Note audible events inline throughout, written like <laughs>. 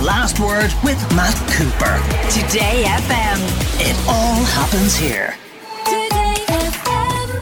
The Last Word with Matt Cooper. Today FM. It all happens here.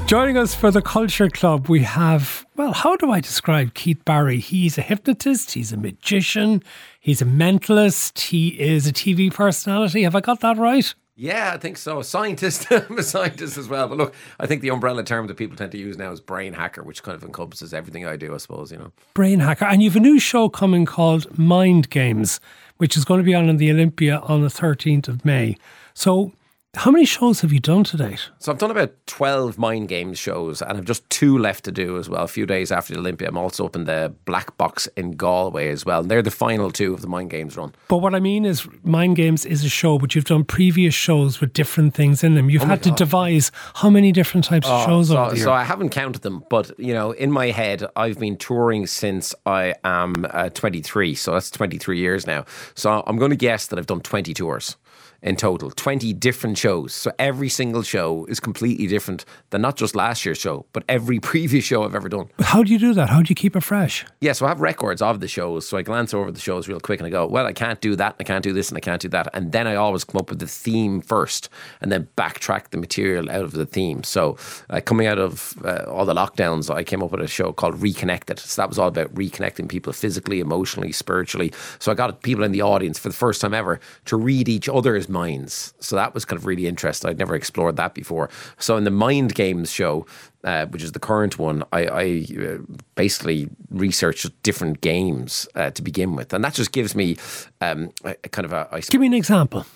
Joining us for the Culture Club, we have, well, how do I describe Keith Barry? He's a hypnotist, he's a magician, he's a mentalist, he is a TV personality. Have I got that right? Yeah, I think so. A Scientist, <laughs> I'm a scientist as well. But look, I think the umbrella term that people tend to use now is brain hacker, which kind of encompasses everything I do, I suppose, you know. Brain hacker. And you've a new show coming called Mind Games, which is going to be on in the Olympia on the 13th of May. So how many shows have you done to date? So I've done about 12 Mind Games shows and I've just two left to do as well. A few days after the Olympia, I'm also up in the Black Box in Galway as well. And they're the final two of the Mind Games run. But what I mean is, Mind Games is a show, but you've done previous shows with different things in them. You've Oh had to devise how many different types of shows so, over the so I haven't counted them, but you know, in my head, I've been touring since I am uh, 23, so that's 23 years now. So I'm going to guess that I've done 20 tours in total, 20 different shows. So every single show is completely different than not just last year's show, but every <laughs> previous show I've ever done. How do you do that? How do you keep it fresh? Yeah, so I have records of the shows. So I glance over the shows real quick and I go, well, I can't do that, I can't do this, and I can't do that. And then I always come up with the theme first and then backtrack the material out of the theme. So uh, coming out of uh, all the lockdowns, I came up with a show called Reconnected. So that was all about reconnecting people physically, emotionally, spiritually. So I got people in the audience for the first time ever to read each other's minds. So that was kind of really interesting. I'd never explored that before. So in the Mind Games show, uh, which is the current one, I, I uh, basically researched different games uh, to begin with, and that just gives me um, a, a kind of a. I Give me an example.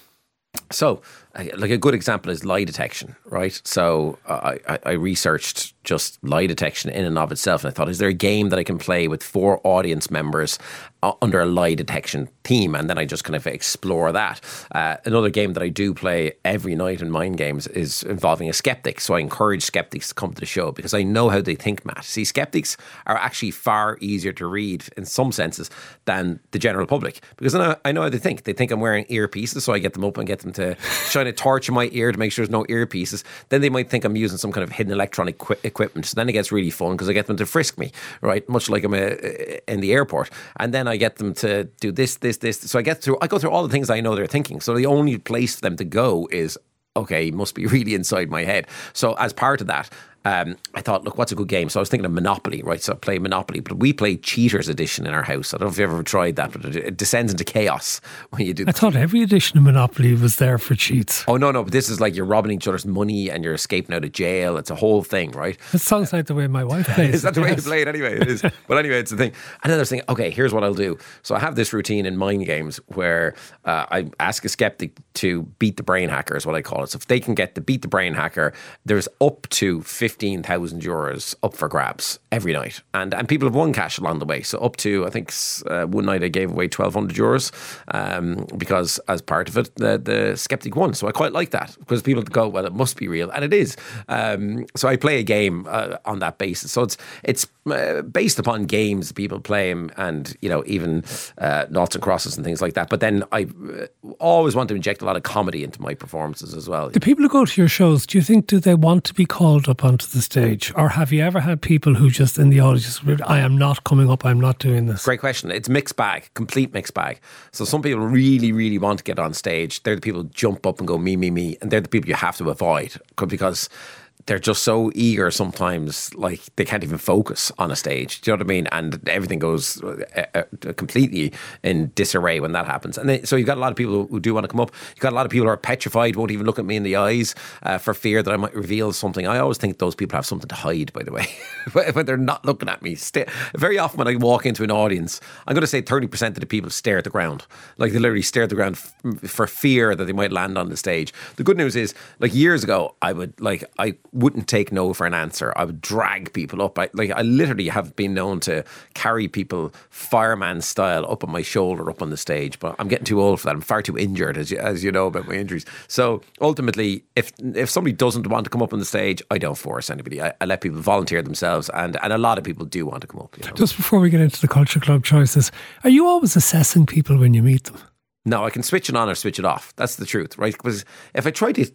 so, like a good example is lie detection, right? So, uh, I, I researched just lie detection in and of itself, and I thought, is there a game that I can play with four audience members under a lie detection theme? And then I just kind of explore that. Uh, another game that I do play every night in Mind Games is involving a skeptic. So, I encourage skeptics to come to the show because I know how they think, Matt. See, skeptics are actually far easier to read in some senses than the general public because I know, I know how they think. They think I'm wearing earpieces, so I get them up and get them to <laughs> shine a torch in my ear to make sure there's no earpieces. Then they might think I'm using some kind of hidden electronic qu- equipment. So then it gets really fun because I get them to frisk me, right? Much like I'm a, in the airport. And then I get them to do this, this, this. So I get through, I go through all the things I know they're thinking. So the only place for them to go is, okay, must be <laughs> really inside my head. So as part of that, um, I thought, look, what's a good game? So I was thinking of Monopoly, right? So I play Monopoly, but we play Cheaters Edition in our house. I don't know if you've ever tried that, but it, descends into chaos <laughs> when you do. I thought every edition of Monopoly was there for cheats. Oh no, no! But this is like you're robbing each other's money and you're escaping out of jail. It's a whole thing, right? It sounds like the way my wife <laughs> plays. Is that the way you play it anyway? It is. <laughs> but anyway, it's the thing. And then I was thinking, okay, here's what I'll do. So I have this routine in mind games where uh, I ask a skeptic to beat the brain hacker, is what I call it. So if they can get to beat the brain hacker, there's up to 15,000 euros up for grabs every night. And and people have won cash along the way. So up to, I think uh, one night I gave away 1,200 euros um, because as part of it, the, the skeptic won. So I quite like that because people go, well, it must be real. And it is. Um, so I play a game uh, on that basis. So it's it's uh, based upon games people play and, you know, even uh, noughts and crosses and things like that. But then I uh, always want to inject a lot of comedy into my performances as well. The people who go to your shows, do you think do they want to be called up the stage, or have you ever had people who just in the audience, I am not coming up, I'm not doing this? Great question. It's mixed bag, complete mixed bag. So some people really, really want to get on stage. They're the people who jump up and go me, me, me, and they're the people you have to avoid because they're just so eager sometimes, like they can't even focus on a stage. Do you know what I mean? And everything goes uh, uh, completely in disarray when that happens. And so you've got a lot of people who do want to come up. You've got a lot of people who are petrified, won't even look at me in the eyes uh, for fear that I might reveal something. I always think those people have something to hide, by the way, <laughs> when they're not looking at me. Very often when I walk into an audience, I'm going to say 30% of the people stare at the ground. Like they literally stare at the ground f- for fear that they might land on the stage. The good news is, like years ago, I would, like, I wouldn't take no for an answer. I would drag people up. I, like, I literally have been known to carry people fireman style up on my shoulder, up on the stage. But I'm getting too old for that. I'm far too injured, as you, as you know about my injuries. So ultimately, if if somebody doesn't want to come up on the stage, I don't force anybody. I, I let people volunteer themselves, and, and a lot of people do want to come up. You know? Just before we get into the Culture Club choices, are you always assessing people when you meet them? No, I can switch it on or switch it off. That's the truth, right? Because if I try to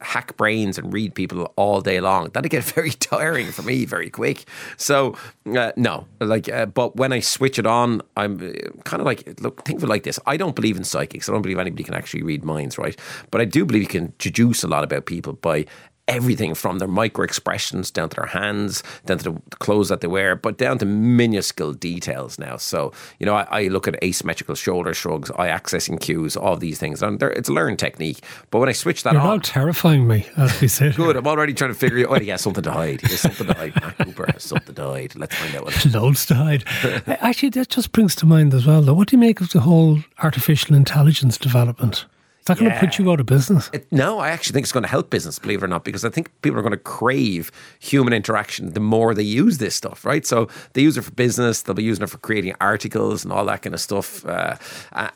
hack brains and read people all day long, that'd get <laughs> very tiring for me very quick. So, uh, no, like, uh, but when I switch it on, I'm uh, kind of like, look, think of it like this. I don't believe in psychics. I don't believe anybody can actually read minds, right? But I do believe you can deduce a lot about people by everything from their micro expressions down to their hands, down to the clothes that they wear, but down to minuscule details now. So, you know, I, I look at asymmetrical shoulder shrugs, eye accessing cues, all these things. And it's a learned technique. But when I switch that You're on. terrifying me, as we said. Good. I'm already trying to figure out. Oh, has something to hide. He something to hide. Matt Cooper has something to hide. Let's find out what. Loads to hide. Actually, that just brings to mind as well, though. What do you make of the whole artificial intelligence development? Is that going to Yeah. put you out of business? It, no, I actually think it's going to help business, believe it or not, because I think people are going to crave human interaction the more they use this stuff, right? So they use it for business, they'll be using it for creating articles and all that kind of stuff. Uh,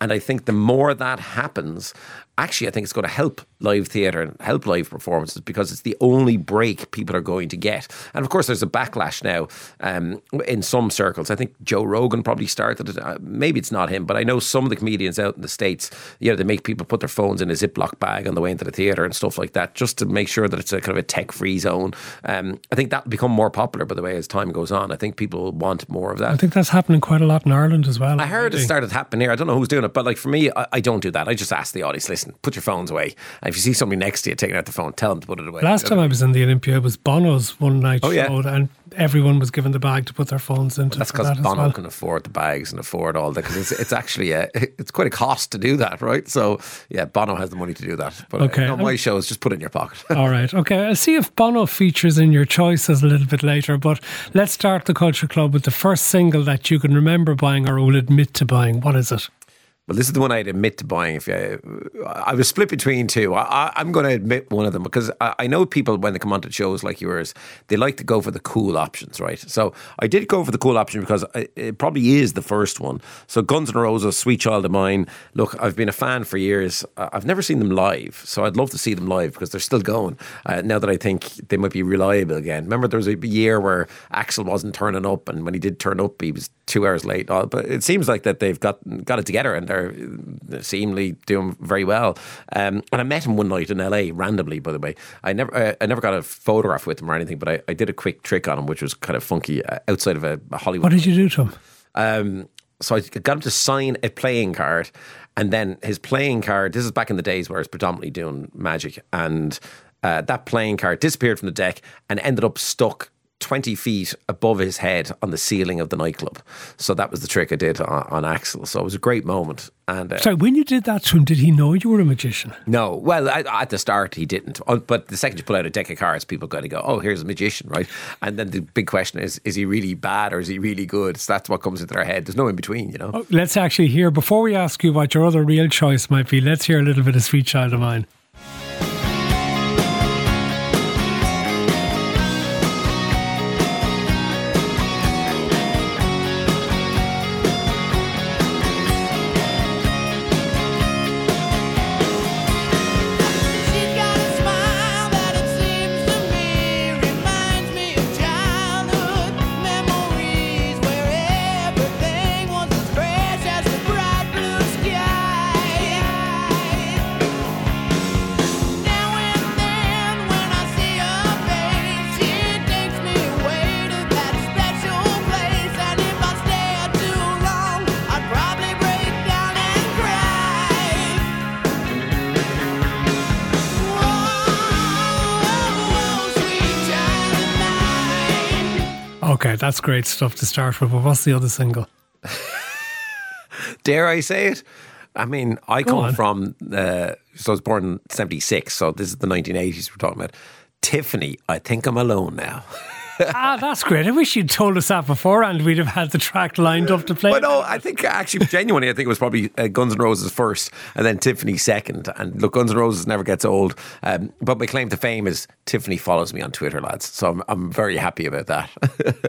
and I think the more that happens, actually, I think it's going to help live theatre and help live performances because it's the only break people are going to get. And of course, there's a backlash now um, in some circles. I think Joe Rogan probably started it. Uh, maybe it's not him, but I know some of the comedians out in the States, you know, they make people put their phones in a Ziploc bag on the way into the theatre and stuff like that, just to make sure that it's a kind of a tech free zone. Um, I think that'll become more popular, by the way, as time goes on. I think people will want more of that. I think that's happening quite a lot in Ireland as well. I heard it started happening here. I don't know who's doing it, but like for me, I, I don't do that. I just ask the audience, listen, put your phones away. And if you see somebody next to you taking out the phone, tell them to put it away. Last time I was in the Olympia, it was Bono's one night Oh, yeah. show, and everyone was given the bag to put their phones into. That's because that Bono well. can afford the bags and afford all that. Because it's, it's actually a, <laughs> it's quite a cost to do that, right? So yeah, Bono has the money to do that. But Okay. uh, no, my show is just put it in your pocket. <laughs> All right. Okay. I'll see if Bono features in your choices a little bit later. But let's start the Culture Club with the first single that you can remember buying or will admit to buying. What is it? Well, this is the one I'd admit to buying. If I, I was split between two, I, I'm going to admit one of them because I, I know people when they come onto shows like yours, they like to go for the cool options, right? So I did go for the cool option because I, it probably is the first one. So Guns N' Roses, Sweet Child of Mine. Look, I've been a fan for years. I've never seen them live, so I'd love to see them live because they're still going. Uh, now that I think they might be reliable again. Remember, there was a year where Axl wasn't turning up, and when he did turn up, he was two hours late. Uh, But it seems like that they've got got it together and they're seemingly doing very well. Um, and I met him one night in LA randomly. By the way, I never uh, I never got a photograph with him or anything, but I, I did a quick trick on him, which was kind of funky uh, outside of a, a Hollywood. What did you do to him? Um, so I got him to sign a playing card, and then his playing card. This is back in the days where I was predominantly doing magic, and uh, that playing card disappeared from the deck and ended up stuck. 20 feet above his head on the ceiling of the nightclub. So that was the trick I did on, on Axl. So it was a great moment. And uh, Sorry, when you did that to him, did he know you were a magician? no, well, I, at the start he didn't. Uh, But the second you pull out a deck of cards, people got to go, "Oh, here's a magician," right? And then the big question is: Is he really bad or is he really good? So that's what comes into their head. There's no in between, you know. Oh, let's actually hear, before we ask you what your other real choice might be, let's hear a little bit of Sweet Child of Mine. Great stuff to start with, but what's the other single? <laughs> Dare I say it? I mean, I Go come on. from, uh, so I was born in 76, so this is the 1980s we're talking about. Tiffany, I think I'm alone now. <laughs> ah, that's great. I wish you'd told us that before and we'd have had the track lined up to play. But no, I think actually, genuinely, I think it was probably uh, Guns N' Roses first and then Tiffany second. And look, Guns N' Roses never gets old. Um, but my claim to fame is Tiffany follows me on Twitter, lads. So I'm, I'm very happy about that. <laughs>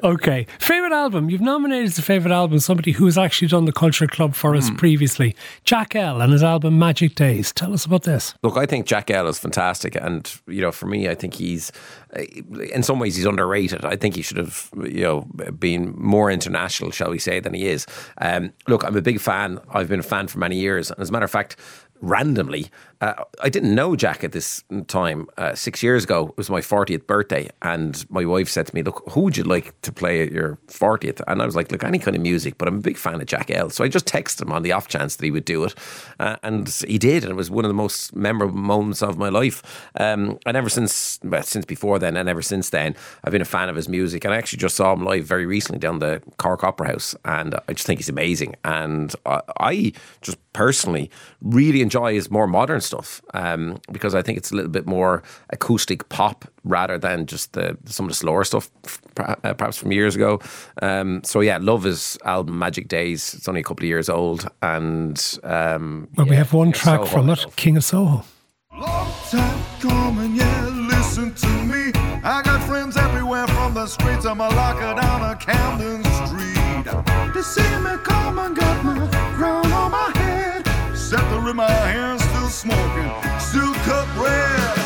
Okay. Favourite album? You've nominated as a favourite album somebody who's actually done the Culture Club for us previously. Jack L and his album Magic Days. Tell us about this. Look, I think Jack L is fantastic, and you know, for me, I think he's, in some ways, he's underrated. I think he should have, you know, been more international, shall we say, than he is. Um, look, I'm a big fan. I've been a fan for many years. And as a matter of fact, randomly, uh, I didn't know Jack at this time. Uh, six years ago, it was my 40th birthday, and my wife said to me, Look, who would you like to play at your 40th? And I was like, Look, any kind of music, but I'm a big fan of Jack L. So I just texted him on the off chance that he would do it. Uh, and he did, and it was one of the most memorable moments of my life. Um, and ever since, well, since before then, and ever since then, I've been a fan of his music. And I actually just saw him live very recently down the Cork Opera House, and I just think he's amazing. And I, I just personally really enjoy his more modern stuff um, because I think it's a little bit more acoustic pop rather than just the some of the slower stuff uh, perhaps from years ago. Um, so yeah, love his album Magic Days. It's only a couple of years old, and um, Well, we have one track so from hard. it, King of Soho. Long time coming, yeah, listen to me. I got friends everywhere from the streets of Malacca down to Camden Street. They see me come and got my crown on my head. Scepter in my hand, still smoking, still cut red.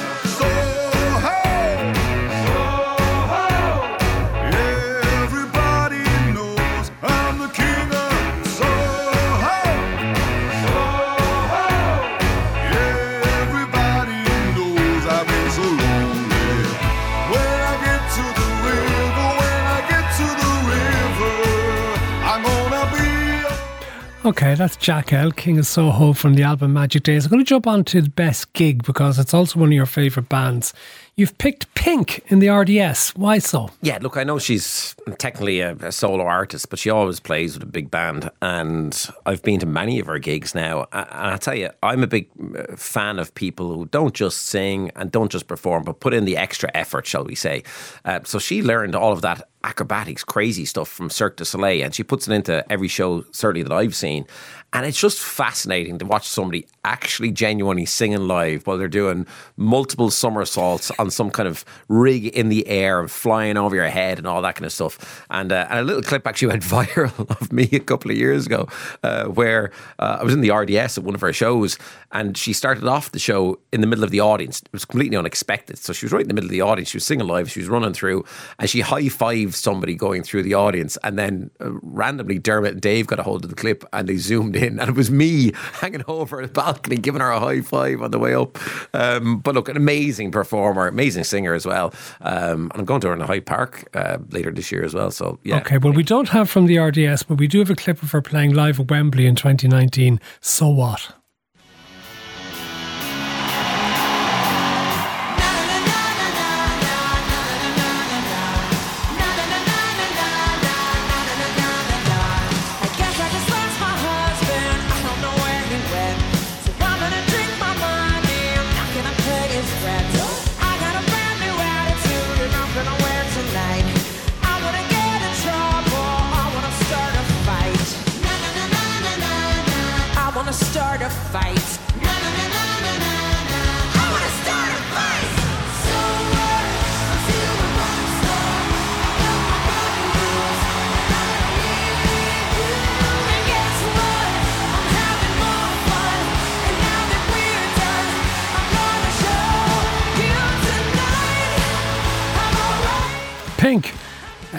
Okay, that's Jack L, King of Soho from the album Magic Days. I'm going to jump on to the best gig because it's also one of your favourite bands. You've picked Pink in the RDS. Why so? Yeah, look, I know she's technically a, a solo artist, but she always plays with a big band. And I've been to many of her gigs now. And I tell you, I'm a big uh, fan of people who don't just sing and don't just perform, but put in the extra effort, shall we say. Uh, so she learned all of that acrobatics, crazy stuff from Cirque du Soleil, and she puts it into every show, certainly that I've seen. And it's just fascinating to watch somebody actually genuinely singing live while they're doing multiple somersaults on some kind of rig in the air and flying over your head and all that kind of stuff. And, uh, and a little clip actually <laughs> went viral of me a couple of years ago uh, where uh, I was in the RDS at one of her shows and she started off the show in the middle of the audience. It was completely unexpected. So she was right in the middle of the audience. She was singing live. She was running through and she high fived somebody going through the audience. And then uh, randomly Dermot and Dave got a hold of the clip and they zoomed in. And it was me <laughs> hanging over the balcony giving her a high five on the way up. Um, but look, an amazing performer, amazing singer as well. Um, and I'm going to her in the Hyde Park uh, later this year as well. So yeah. Okay, well, we don't have from the RDS, but we do have a clip of her playing live at Wembley in 2019. So what?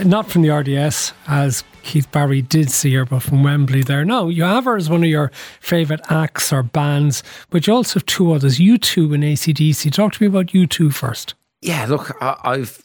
Not from the RDS, as Keith Barry did see her, but from Wembley there. No, you have her as one of your favourite acts or bands, but you also have two others, U2 and ACDC. Talk to me about U2 first. Yeah, look, I, I've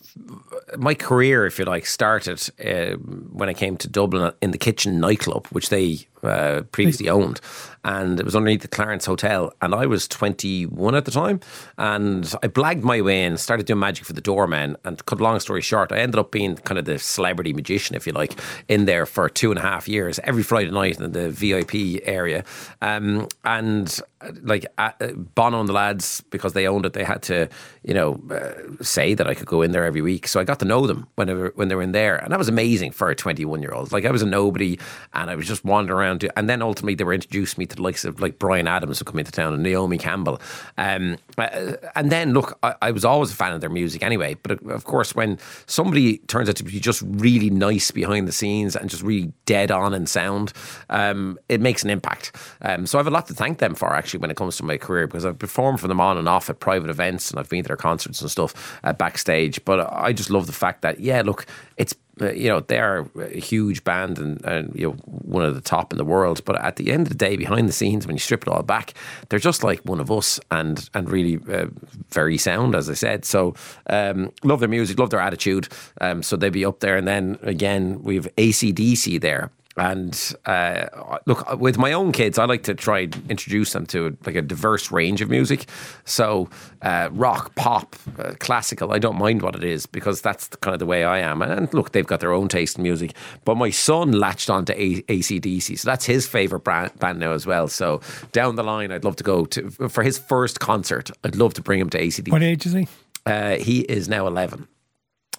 my career, if you like, started uh, when I came to Dublin in the Kitchen nightclub, which they uh, previously owned, and it was underneath the Clarence Hotel. And I was 21 at the time, and I blagged my way in, started doing magic for the doorman. And cut a long story short, I ended up being kind of the celebrity magician, if you like, in there for two and a half years, every Friday night in the VIP area. Um, and uh, like uh, Bono and the lads, because they owned it, they had to, you know, uh, say that I could go in there every week. So I got to know them when they were, when they were in there. And that was amazing for a 21 year old. Like I was a nobody and I was just wandering around town, to, and then ultimately they were introduced me to the likes of like Bryan Adams who come into town and Naomi Campbell. Um, uh, and then look, I, I was always a fan of their music anyway. But uh, of course, when somebody turns out to be just really nice behind the scenes and just really dead on in sound, um, it makes an impact. Um, so I have a lot to thank them for actually when it comes to my career because I've performed for them on and off at private events and I've been to their concerts and stuff uh, backstage. But I just love the fact that yeah, look, it's you know they're a huge band and, and you know one of the top in the world. But at the end of the day, behind the scenes, when you strip it all back, they're just like one of us and and really uh, very sound, as I said. So um, love their music, love their attitude. Um, so they'd be up there, and then again we have ACDC there. And uh, look, with my own kids, I like to try and introduce them to like a diverse range of music. So uh, rock, pop, uh, classical, I don't mind what it is because that's the, kind of the way I am. And look, they've got their own taste in music. But my son latched on to A- ACDC, so that's his favourite brand, band now as well. So down the line, I'd love to go to for his first concert. I'd love to bring him to ACDC. What age is he? Uh, he is now 11.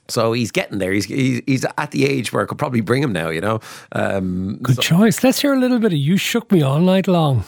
So he's getting there. He's, he's he's at the age where I could probably bring him now, you know. Um, Good choice. Let's hear a little bit of You Shook Me All Night Long.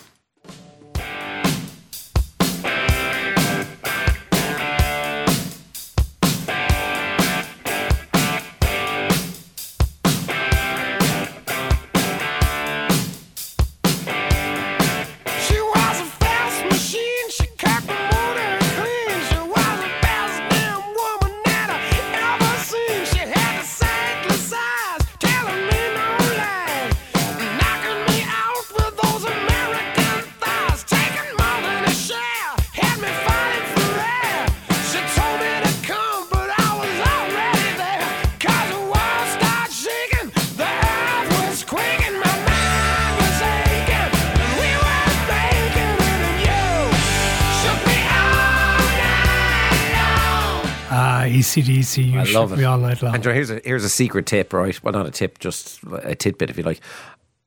ACDC, You I love it. Me All Night Long. And here's a here's a secret tip, right? Well, not a tip, just a tidbit, if you like.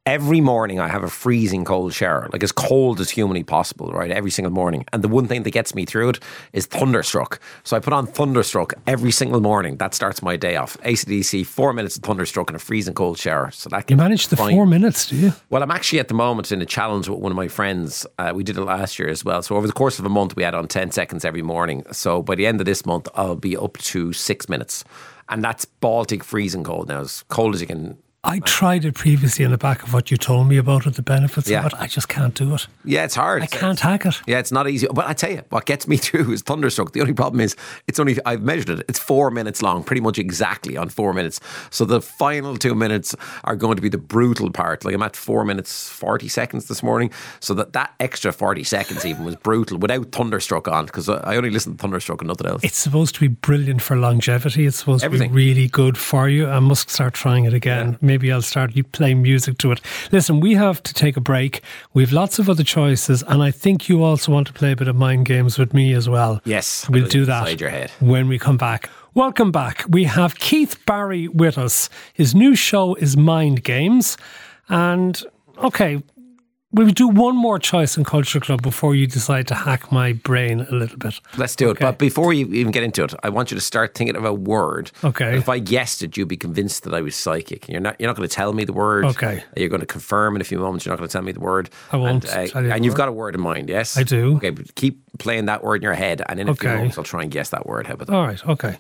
Every morning, I have a freezing cold shower, like as cold as humanly possible, right? Every single morning. And the one thing that gets me through it is Thunderstruck. So I put on Thunderstruck every single morning. That starts my day off. ACDC, four minutes of Thunderstruck and a freezing cold shower. So that You manage the fine. four minutes, do you? Well, I'm actually at the moment in a challenge with one of my friends. Uh, we did it last year as well. So over the course of a month, we had on 10 seconds every morning. So by the end of this month, I'll be up to six minutes. And that's Baltic freezing cold now, as cold as you can. I tried it previously in the back of what you told me about it, the benefits Yeah. of it. I just can't do it. Yeah, it's hard. I can't hack it. Yeah, it's not easy. But I tell you, what gets me <laughs> through is Thunderstruck. The only problem is it's only, I've measured it, it's four minutes long, pretty much exactly on four minutes. So the final two minutes are going to be the brutal part. Like I'm at four minutes, 40 seconds this morning. So that, that extra 40 seconds even was brutal without Thunderstruck on because I only listened to Thunderstruck and nothing else. It's supposed to be brilliant for longevity. It's supposed Everything. to be really good for you. I must start trying it again. Maybe I'll start you playing music to it. Listen, we have to take a break. We've lots of other choices, and I think you also want to play a bit of mind games with me as well. Yes, we'll do that inside your head. when we come back. Welcome back. We have Keith Barry with us. His new show is Mind Games, and okay. We'll do one more choice in Culture Club before you decide to hack my brain a little bit. Let's do it. But before you even get into it, I want you to start thinking of a word. Okay. If I guessed it, you'd be convinced that I was psychic. You're not. You're not going to tell me the word. Okay. You're going to confirm in a few moments. You're not going to tell me the word. I won't And, uh, tell you and you've word. got a word in mind. Yes. I do. Okay. But keep playing that word in your head, and in a few Okay. moments, I'll try and guess that word. How about that? All right, okay.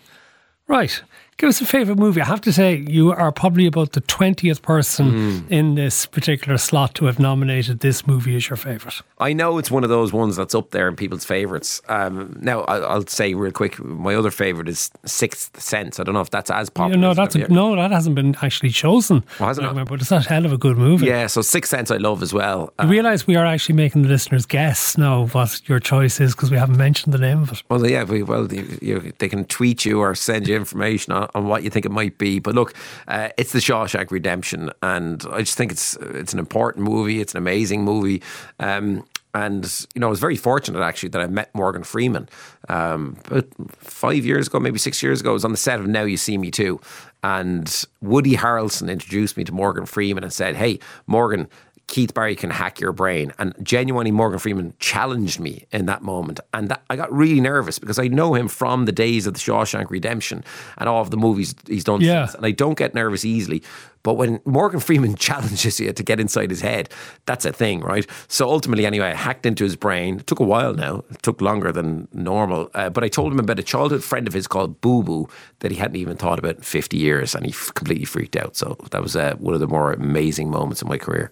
Right. Give us a favourite movie. I have to say, you are probably about the 20th person Hmm. in this particular slot to have nominated this movie as your favourite. I know it's one of those ones that's up there in people's favourites. Um, now, I'll say real quick, my other favourite is Sixth Sense. I don't know if that's as popular. Know, as that's a, no, that hasn't been actually chosen. Oh, hasn't remember, but it's a hell of a good movie. Yeah, so Sixth Sense I love as well. Uh, You realise we are actually making the listeners guess now what your choice is because we haven't mentioned the name of it. Well, yeah, we, well, you, you, they can tweet you or send you information on, on what you think it might be. But look, uh, it's the Shawshank Redemption, and I just think it's it's an important movie. It's an amazing movie. Um, and you know, I was very fortunate actually that I met Morgan Freeman um, about five years ago, maybe six years ago. I was on the set of Now You See Me 2, and Woody Harrelson introduced me to Morgan Freeman and said, "Hey, Morgan." Keith Barry can hack your brain. And genuinely, Morgan Freeman challenged me in that moment. And that, I got really nervous because I know him from the days of the Shawshank Redemption and all of the movies he's done Yeah. since. And I don't get nervous easily. But when Morgan <laughs> Freeman challenges you to get inside his head, that's a thing, right? So ultimately, anyway, I hacked into his brain. It took a while now. It took longer than normal. Uh, but I told him about a childhood friend of his called Boo Boo that he hadn't even thought about in 50 years. And he f- completely freaked out. So that was uh, one of the more amazing moments in my career.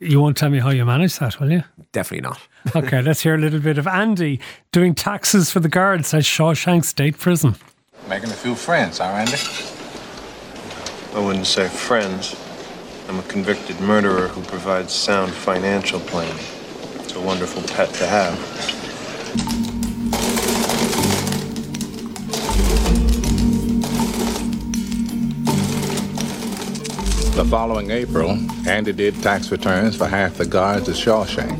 You won't tell me how you manage that, will you? Definitely not. <laughs> Okay, let's hear a little bit of Andy doing taxes for the guards at Shawshank State Prison. Making a few friends, huh, Andy? I wouldn't say friends. I'm a convicted murderer who provides sound financial planning. It's a wonderful pet to have. The following April, Andy did tax returns for half the guards at Shawshank.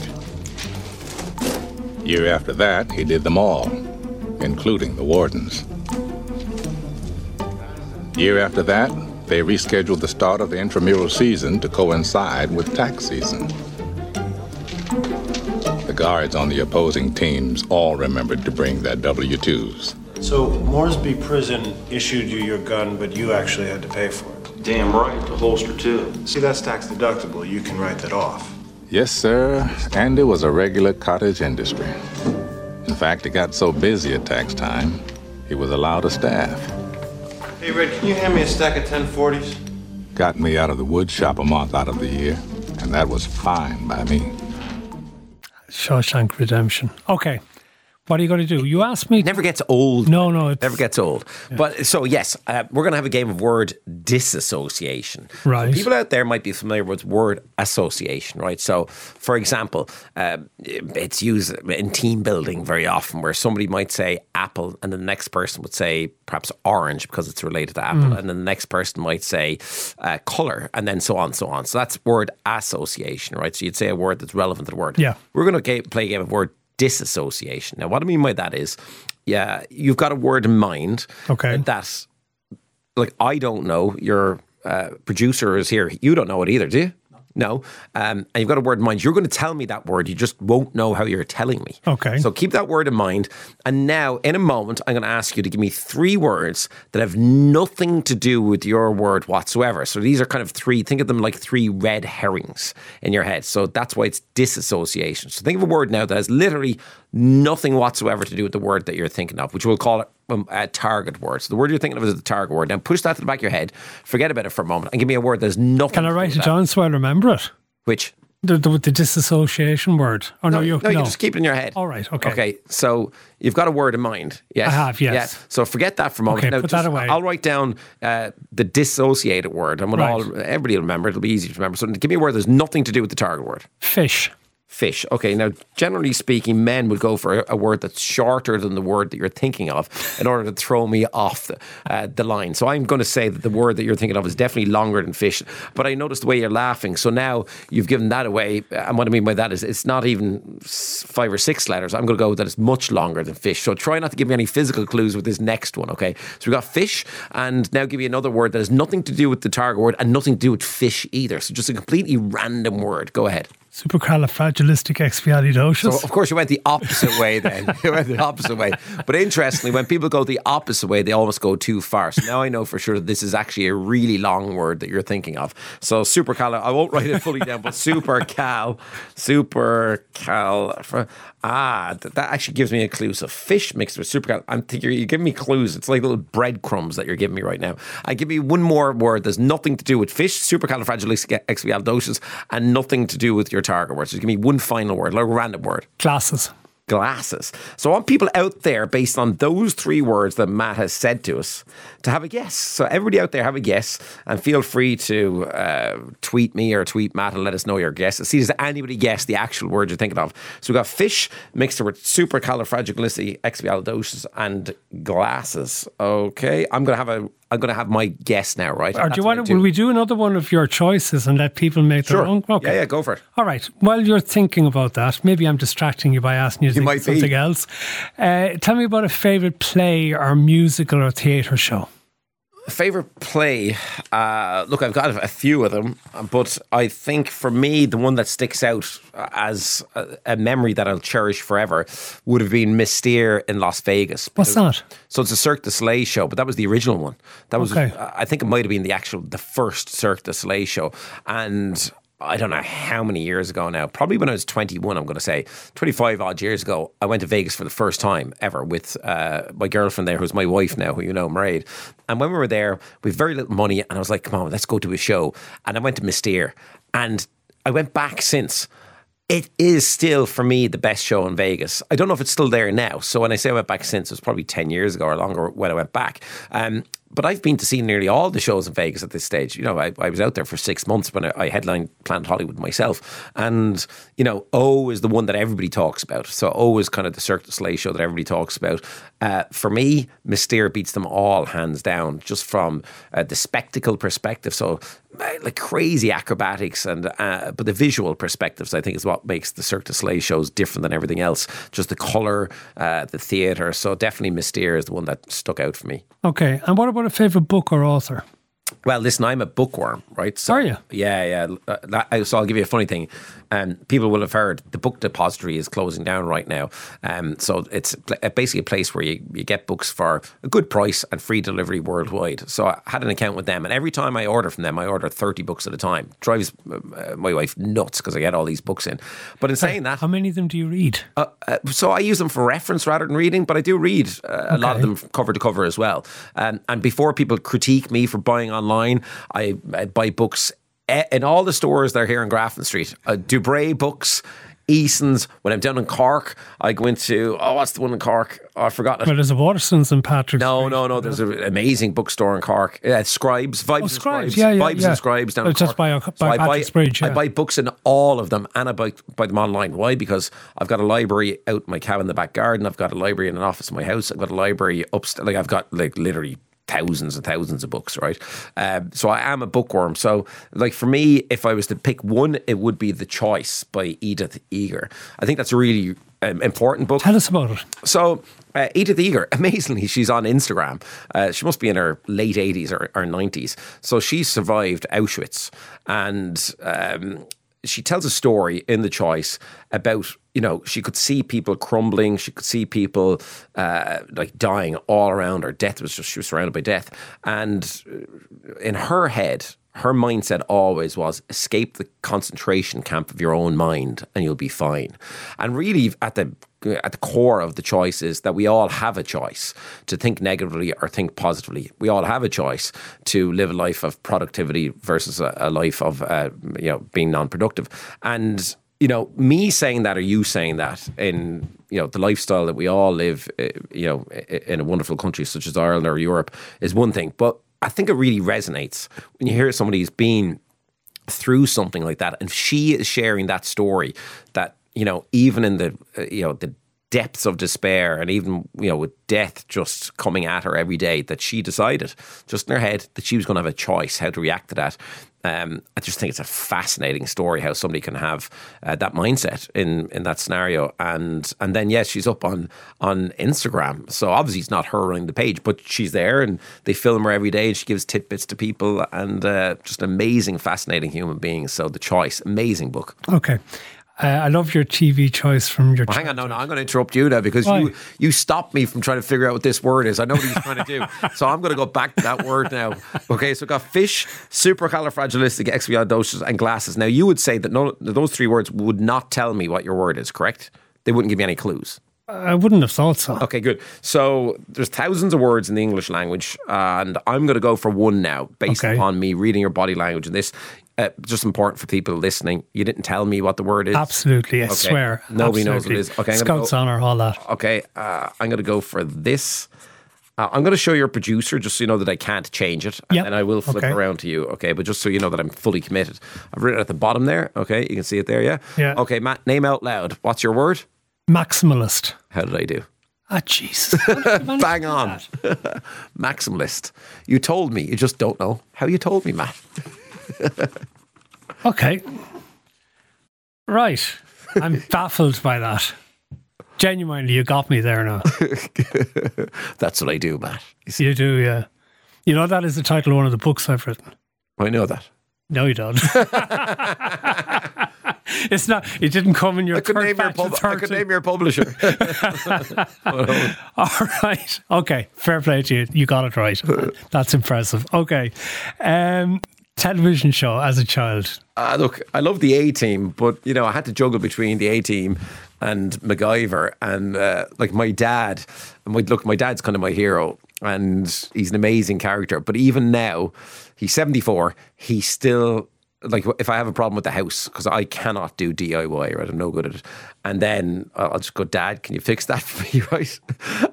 Year after that, he did them all, including the wardens. Year after that, they rescheduled the start of the intramural season to coincide with tax season. The guards on the opposing teams all remembered to bring their W 2s. So, Moresby Prison issued you your gun, but you actually had to pay for it. Damn right, the holster too. See, that's tax deductible. You can write that off. Yes, sir. Andy was a regular cottage industry. In fact, it got so busy at tax time, he was allowed a staff. Hey, Red, can you hand me a stack of 1040s? Got me out of the wood shop a month out of the year, and that was fine by me. Shawshank Redemption. Okay, what are you going to do? You asked me. Never gets old. No, no, it's- never gets old. But so yes, uh, we're going to have a game of word disassociation. So Right. people out there might be familiar with word association, right? So, for example, uh, it's used in team building very often, where somebody might say apple, and the next person would say perhaps orange because it's related to apple, and then the next person might say uh, color, and then so on, so on. So that's word association, right? So you'd say a word that's relevant to the word. Yeah. We're going to play a game of word disassociation. Now, what I mean by that is, yeah, you've got a word in mind. Okay. That, like, I don't know. Your uh, producer is here. You don't know it either, do you? No. Um, and you've got a word in mind. You're going to tell me that word. You just won't know how you're telling me. Okay. So keep that word in mind. And now, in a moment, I'm going to ask you to give me three words that have nothing to do with your word whatsoever. So these are kind of three, think of them like three red herrings in your head. So that's why it's disassociation. So think of a word now that has literally nothing whatsoever to do with the word that you're thinking of, which we'll call it um, a target word. So the word you're thinking of is the target word. Now push that to the back of your head, forget about it for a moment, and give me a word that has nothing Can I write it down so I remember it? Which? The, the, the disassociation word. Oh, no, No, you no, you just keep it in your head. All right, okay. Okay, so you've got a word in mind. Yes, I have, yes. So forget that for a moment. Okay, now, put that away. I'll write down uh, the dissociated word, and we'll Right. all everybody will remember. It'll be easy to remember. So give me a word that's nothing to do with the target word. Fish. Fish. Okay, now generally speaking, men would go for a, word that's shorter than the word that you're thinking of in order to throw me off the, uh, the line. So I'm going to say that the word that you're thinking of is definitely longer than fish. But I noticed the way you're laughing. So now you've given that away. And what I mean by that is it's not even five or six letters. I'm going to go that it's much longer than fish. So try not to give me any physical clues with this next one. Okay. So we got fish, and now give you another word that has nothing to do with the target word and nothing to do with fish either. So just a completely random word. Go ahead. Supercalifragilisticexpialidocious. So of course you went the opposite way then. <laughs> you went the opposite way. But interestingly, when people go the opposite way, they almost go too far. So now I know for sure that this is actually a really long word that you're thinking of. So supercal, I won't write it fully down, but supercal, supercal. Ah, that, that actually gives me a clue. So fish mixed with supercal. I'm thinking you're giving me clues. It's like little breadcrumbs that you're giving me right now. I give you one more word. There's nothing to do with fish, supercalifragilisticexpialidocious, and nothing to do with your target word. So give me one final word, like a random word Glasses. glasses. So I want people out there, based on those three words that Matt has said to us, to have a guess. So everybody out there, have a guess, and feel free to uh, tweet me or tweet Matt and let us know your guess. See, does anybody guess the actual word you're thinking of? So we've got fish mixed with supercalifragilisticexpialidocious and glasses. Okay, I'm gonna have a. I'm gonna have my guess now, right? Or do you want to, will we do another one of your choices and let people make Sure. their own? Okay. Yeah, yeah, go for it. All right. While you're thinking about that, maybe I'm distracting you by asking you to think might something be. else. Uh, tell me about a favourite play or musical or theatre show. Favorite play? Uh, look, I've got a few of them, but I think for me, the one that sticks out as a, a memory that I'll cherish forever would have been Mystere in Las Vegas. What's that? So it's a Cirque du Soleil show, but that was the original one. That was, Okay. I think it might have been the actual, the first Cirque du Soleil show, and. I don't know how many years ago now. Probably when I was 21, I'm going to say 25 odd years ago. I went to Vegas for the first time ever with uh, my girlfriend there, who's my wife now, who you know, married. And when we were there, we had very little money, and I was like, "Come on, let's go to a show." And I went to Mystere, and I went back since. It is still for me the best show in Vegas. I don't know if it's still there now. So when I say I went back since, it was probably ten years ago or longer when I went back. Um, but I've been to see nearly all the shows in Vegas at this stage. You know, I, I was out there for six months when I, I headlined Planet Hollywood myself, and you know, O is the one that everybody talks about. So O is kind of the Cirque du Soleil show that everybody talks about. Uh, for me, Mystere beats them all hands down, just from uh, the spectacle perspective. So like crazy acrobatics and uh, but the visual perspectives I think is what makes the Cirque du Soleil shows different than everything else. Just the color, uh, the theater. So definitely Mystere is the one that stuck out for me. Okay. And what about a favorite book or author? Well, listen, I'm a bookworm, right? So, Are you? Yeah, yeah. Uh, that- So I'll give you a funny thing. Um, people will have heard the book depository is closing down right now. Um, so it's uh, basically a place where you, you get books for a good price and free delivery worldwide. So I had an account with them, and every time I order from them, I order 30 books at a time. Drives uh, my wife nuts because I get all these books in. But in saying that, How many of them do you read? uh, uh, so I use them for reference rather than reading, but I do read uh, a lot of Okay. them cover to cover as well. Um, and before people critique me for buying online, I, I buy books in all the stores that are here in Grafton Street. Uh, Dubray Books, Eason's. When I'm down in Cork, I go into, oh, what's the one in Cork? Oh, I forgot it. Well, there's a Waterstones and Patrick's. No, Street. no, no. There's an amazing bookstore in Cork. Uh, Scribes, Vibes and Scribes, Scribes. yeah, yeah, Vibes yeah. and Scribes down Oh, just by a- by I buy, Patrick's Bridge, I buy books in all of them and I buy, buy them online. Why? Because I've got a library out in my cabin in the back garden. I've got a library in an office in my house. I've got a library upstairs. Like I've got like literally thousands and thousands of books, right? Um, so I am a bookworm. So like for me, if I was to pick one, it would be The Choice by Edith Eger. I think that's a really um, important book. Tell us about it. So, uh, Edith Eger, <laughs> amazingly, she's on Instagram. Uh, she must be in her late 80s or, or 90s. So, she survived Auschwitz and um, she tells a story in The Choice about, you know, she could see people crumbling, she could see people uh, like dying all around her. Death was just, she was surrounded by death. And uh, in her head, her mindset always was escape the concentration camp of your own mind and you'll be fine. And really at the at the core of the choice is that we all have a choice to think negatively or think positively. We all have a choice to live a life of productivity versus a, a life of uh, you know being non-productive. And you know, me saying that or you saying that in you know the lifestyle that we all live, uh, you know, in a wonderful country such as Ireland or Europe is one thing, but I think it really resonates when you hear somebody who's been through something like that and she is sharing that story that you know even in the uh, you know the depths of despair and even you know with death just coming at her every day that she decided just in her head that she was going to have a choice how to react to that. Um, I just think it's a fascinating story how somebody can have uh, that mindset in in that scenario. And and then yes she's up on on Instagram. So obviously it's not her running the page but she's there and they film her every day and she gives tidbits to people. And uh, just an amazing fascinating human being so the choice amazing book. Okay. Uh, I love your TV choice from your. well, hang on, no, no, I'm going to interrupt you now because Why? you you stopped me from trying to figure out what this word is. I know what he's trying to do, <laughs> so I'm going to go back to that word now. Okay, so we've got fish, supercalifragilisticexpialidocious, and glasses. Now, you would say that no, those three words would not tell me what your word is, correct? They wouldn't give me any clues. I wouldn't have thought so. Okay, good. So there's thousands of words in the English language, and I'm going to go for one now, based Okay. upon me reading your body language. And this, uh, just important for people listening. You didn't tell me what the word is. Absolutely, I Okay. swear. Nobody knows what it is. Okay, I'm Scouts go- honour, all that. Okay, uh, I'm going to go for this. Uh, I'm going to show your producer just so you know that I can't change it, and Yep. then I will flip Okay. around to you. Okay, but just so you know that I'm fully committed. I've written it at the bottom there. Okay, you can see it there. Yeah. Yeah. Okay, Matt, name out loud. What's your word? Maximalist. How did I do? Ah, Jesus. How did you manage Bang on. <laughs> Maximalist. You told me. You just don't know how you told me, Matt. <laughs> Okay. Right. I'm <laughs> baffled by that. Genuinely, you got me there now. <laughs> That's what I do, Matt. You do, yeah. You know that is the title of one of the books I've written. I know that. No, you don't. it's not. It didn't come in your I could, name your pub- I could name your publisher. All right. Okay. Fair play to you. You got it right. That's impressive. Okay. Um, television show as a child. Uh, look, I love the A team, but you know, I had to juggle between the A team and MacGyver, and uh, like my dad. My, look, my dad's kind of my hero, and he's an amazing character. But even now, he's seventy four. He's still like if I have a problem with the house because I cannot do DIY, right? I'm no good at it. And then I'll just go, Dad, can you fix that <laughs> for me, right?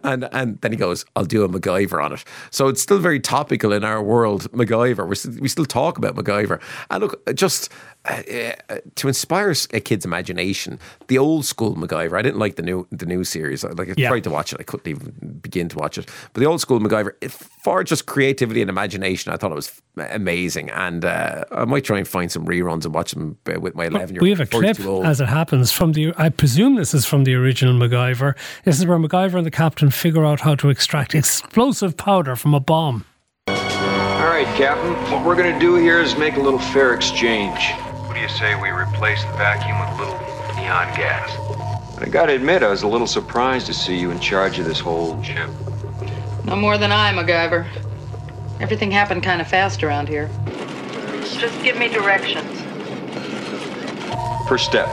And and then he goes, I'll do a MacGyver on it. So it's still very topical in our world, MacGyver. We still, we still talk about MacGyver. And look, just uh, uh, to inspire a kid's imagination, the old school MacGyver. I didn't like the new the new series. I- Like I Yeah. tried to watch it, I couldn't even begin to watch it. But the old school MacGyver, it, for just creativity and imagination, I thought it was amazing. And uh, I might try and find some reruns and watch them uh, with my eleven year. We have a clip, as it happens, from the. I presume this is from the original MacGyver. This is where MacGyver and the captain figure out how to extract explosive powder from a bomb. All right, Captain. What we're gonna do here is make a little fair exchange. What do you say we replace the vacuum with a little neon gas? But I gotta admit, I was a little surprised to see you in charge of this whole ship. No more than I, MacGyver. Everything happened kind of fast around here. Just give me directions. First step.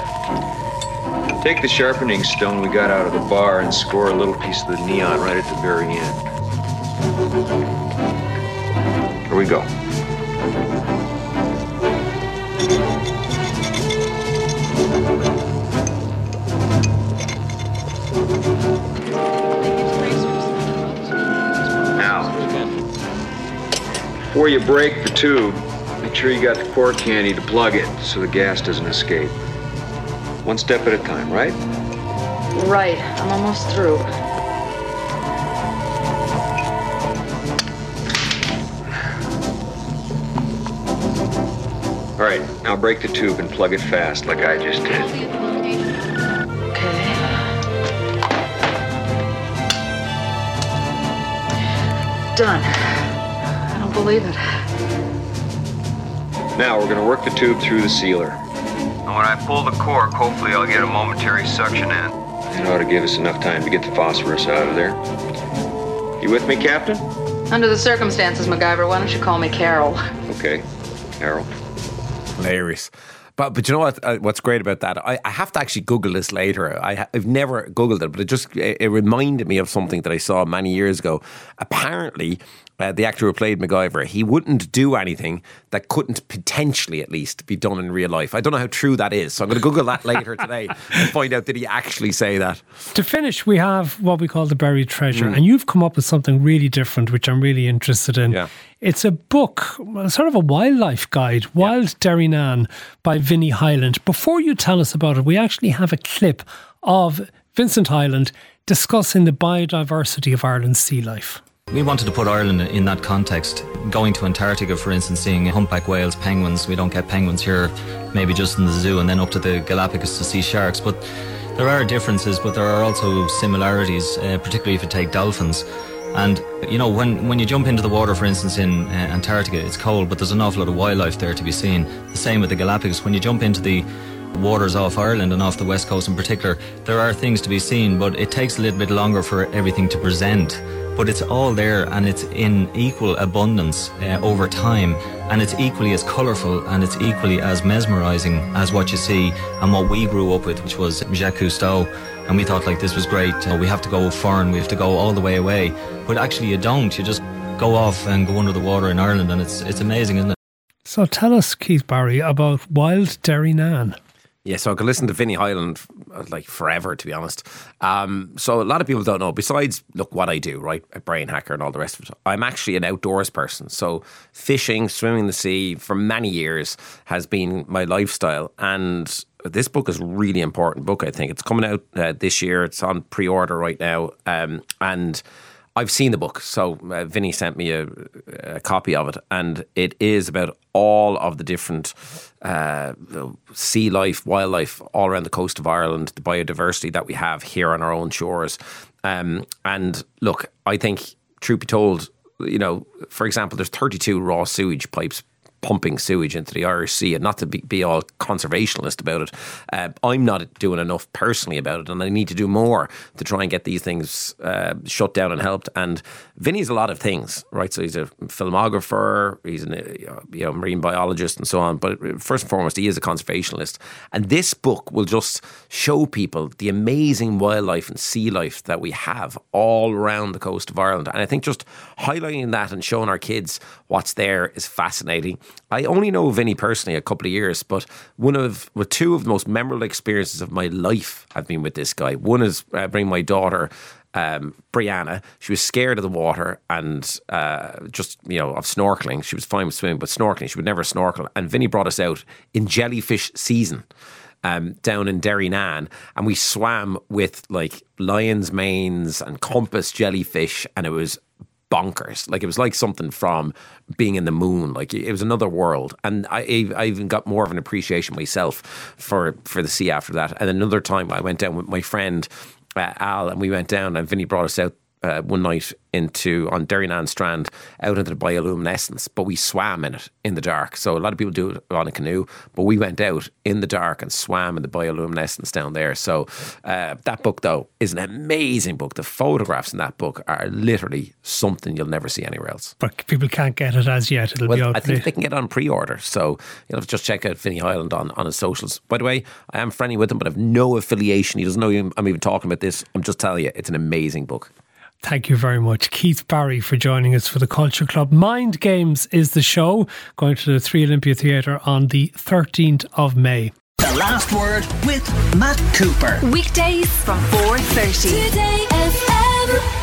Take the sharpening stone we got out of the bar and score a little piece of the neon right at the very end. Here we go. Now, before you break the tube, make sure you got the cork handy to plug it so the gas doesn't escape. One step at a time, right? Right, I'm almost through. All right, now break the tube and plug it fast like I just did. Okay. Done. I don't believe it. Now we're gonna work the tube through the sealer. And when I pull the cork, hopefully I'll get a momentary suction in. It ought to give us enough time to get the phosphorus out of there. You with me, Captain? Under the circumstances, MacGyver, why don't you call me Carol? Okay, Carol. hilarious. But but you know what? Uh, what's great about that? I, I have to actually Google this later. I, ha- I've never Googled it, but it just it, it reminded me of something that I saw many years ago. Apparently, uh, the actor who played MacGyver, he wouldn't do anything that couldn't potentially, at least, be done in real life. I don't know how true that is, so I'm going to Google that later today and find out did he actually say that. To finish, we have what we call the buried treasure, Mm. and you've come up with something really different, which I'm really interested in. Yeah. It's a book, sort of a wildlife guide, Wild Derrynane by Vinnie Hyland. Before you tell us about it, we actually have a clip of Vincent Hyland discussing the biodiversity of Ireland's sea life. We wanted to put Ireland in that context. Going to Antarctica, for instance, seeing humpback whales, penguins. We don't get penguins here, maybe just in the zoo, and then up to the Galapagos to see sharks. But there are differences, but there are also similarities, uh, particularly if you take dolphins. And you know, when when you jump into the water, for instance, in uh, Antarctica, it's cold, but there's an awful lot of wildlife there to be seen. The same with the Galapagos. When you jump into the waters off Ireland and off the west coast in particular, there are things to be seen, but it takes a little bit longer for everything to present. But it's all there and it's in equal abundance uh, over time, and it's equally as colourful and it's equally as mesmerising as what you see and what we grew up with, which was Jacques Cousteau. And we thought like this was great. Uh, we have to go foreign. We have to go all the way away. But actually, you don't. You just go off and go under the water in Ireland, and it's it's amazing, isn't it? So tell us, Keith Barry, about Wild Derrynane. Yeah, so I could listen to Vinnie Hyland uh, like forever, to be honest. Um, so a lot of people don't know. Besides, look what I do, right? A brain hacker and all the rest of it. I'm actually an outdoors person. So fishing, swimming in the sea for many years has been my lifestyle. And this book is a really important book. I think it's coming out uh, this year. It's on pre-order right now, um, and. I've seen the book, so uh, Vinny sent me a, a copy of it, and it is about all of the different uh, sea life, wildlife all around the coast of Ireland, the biodiversity that we have here on our own shores. Um, and look, I think, truth be told, you know, for example, there's 32 raw sewage pipes pumping sewage into the Irish Sea, and not to be, be all conservationist about it. Uh, I'm not doing enough personally about it, and I need to do more to try and get these things uh, shut down and helped. And Vinny's a lot of things, right? So he's a filmographer, he's a you know marine biologist, and so on. But first and foremost, he is a conservationist. And this book will just show people the amazing wildlife and sea life that we have all around the coast of Ireland. And I think just highlighting that and showing our kids what's there is fascinating. I only know Vinny personally a couple of years, but one of well, two of the most memorable experiences of my life have been with this guy. One is uh, bringing my daughter. Um, Brianna, she was scared of the water and uh, just you know of snorkeling. She was fine with swimming, but snorkeling she would never snorkel. And Vinny brought us out in jellyfish season um, down in Derrynane, and we swam with like lion's manes and compass jellyfish, and it was bonkers. Like it was like something from being in the moon. Like it was another world. And I, I even got more of an appreciation myself for for the sea after that. And another time I went down with my friend uh, Al, and we went down, and Vinny brought us out. Uh, one night into on Derrynane Strand out into the bioluminescence, but we swam in it in the dark. So a lot of people do it on a canoe, but we went out in the dark and swam in the bioluminescence down there. So uh, that book, though, is an amazing book. The photographs in that book are literally something you'll never see anywhere else. But people can't get it as yet. It'll well, be out I think they can get it on pre-order, so you'll have to just check out Vinny Hyland on, on his socials. By the way, I am friendly with him, but I've no affiliation. He doesn't know I'm even talking about this. I'm just telling you, it's an amazing book. Thank you very much, Keith Barry, for joining us for the Culture Club. Mind Games is the show going to the Three Olympia Theatre on the 13th of May. The last word with Matt Cooper. Weekdays from 4.30. Today FM.